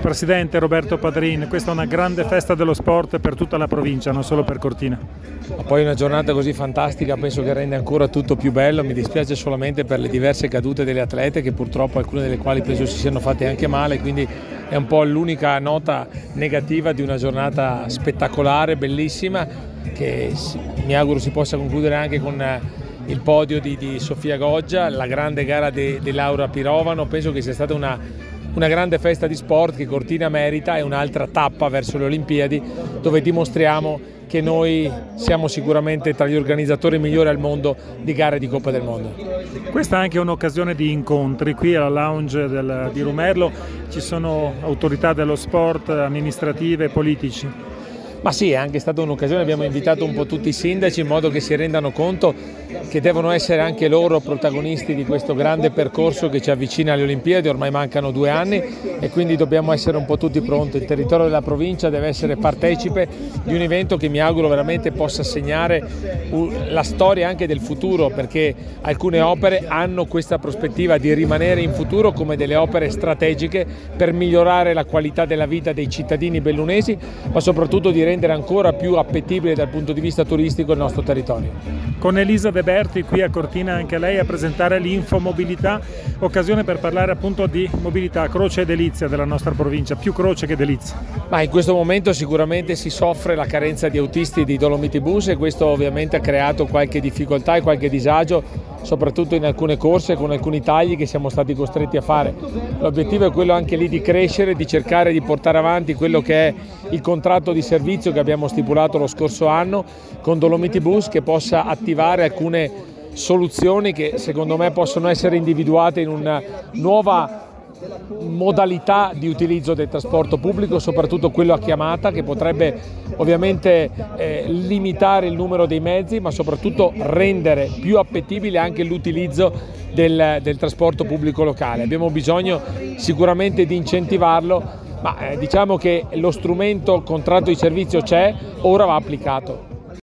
Presidente Roberto Padrin, questa è una grande festa dello sport per tutta la provincia, non solo per Cortina. Ma poi una giornata così fantastica penso che rende ancora tutto più bello, mi dispiace solamente per le diverse cadute delle atlete che purtroppo alcune delle quali penso si siano fatte anche male, quindi è un po' l'unica nota negativa di una giornata spettacolare, bellissima, che mi auguro si possa concludere anche con il podio di, di Sofia Goggia, la grande gara di, di Laura Pirovano, penso che sia stata una, una grande festa di sport che Cortina merita e un'altra tappa verso le Olimpiadi dove dimostriamo che noi siamo sicuramente tra gli organizzatori migliori al mondo di gare di Coppa del Mondo. Questa è anche un'occasione di incontri, qui alla lounge del, di Rumerlo ci sono autorità dello sport, amministrative e politici. Ma sì, è anche stata un'occasione, abbiamo invitato un po' tutti i sindaci in modo che si rendano conto che devono essere anche loro protagonisti di questo grande percorso che ci avvicina alle Olimpiadi, ormai mancano due anni e quindi dobbiamo essere un po' tutti pronti. Il territorio della provincia deve essere partecipe di un evento che mi auguro veramente possa segnare la storia anche del futuro perché alcune opere hanno questa prospettiva di rimanere in futuro come delle opere strategiche per migliorare la qualità della vita dei cittadini bellunesi ma soprattutto di rendere ancora più appetibile dal punto di vista turistico il nostro territorio. Con Elisa De Berti qui a Cortina anche lei a presentare l'Infomobilità, occasione per parlare appunto di mobilità, croce e delizia della nostra provincia, più croce che delizia. Ma in questo momento sicuramente si soffre la carenza di autisti di Dolomiti Bus e questo ovviamente ha creato qualche difficoltà e qualche disagio soprattutto in alcune corse con alcuni tagli che siamo stati costretti a fare. L'obiettivo è quello anche lì di crescere, di cercare di portare avanti quello che è il contratto di servizio che abbiamo stipulato lo scorso anno con Dolomiti Bus che possa attivare alcune soluzioni che secondo me possono essere individuate in una nuova modalità di utilizzo del trasporto pubblico, soprattutto quello a chiamata, che potrebbe ovviamente eh, limitare il numero dei mezzi, ma soprattutto rendere più appetibile anche l'utilizzo del, del trasporto pubblico locale. Abbiamo bisogno sicuramente di incentivarlo, ma eh, diciamo che lo strumento contratto di servizio c'è, ora va applicato.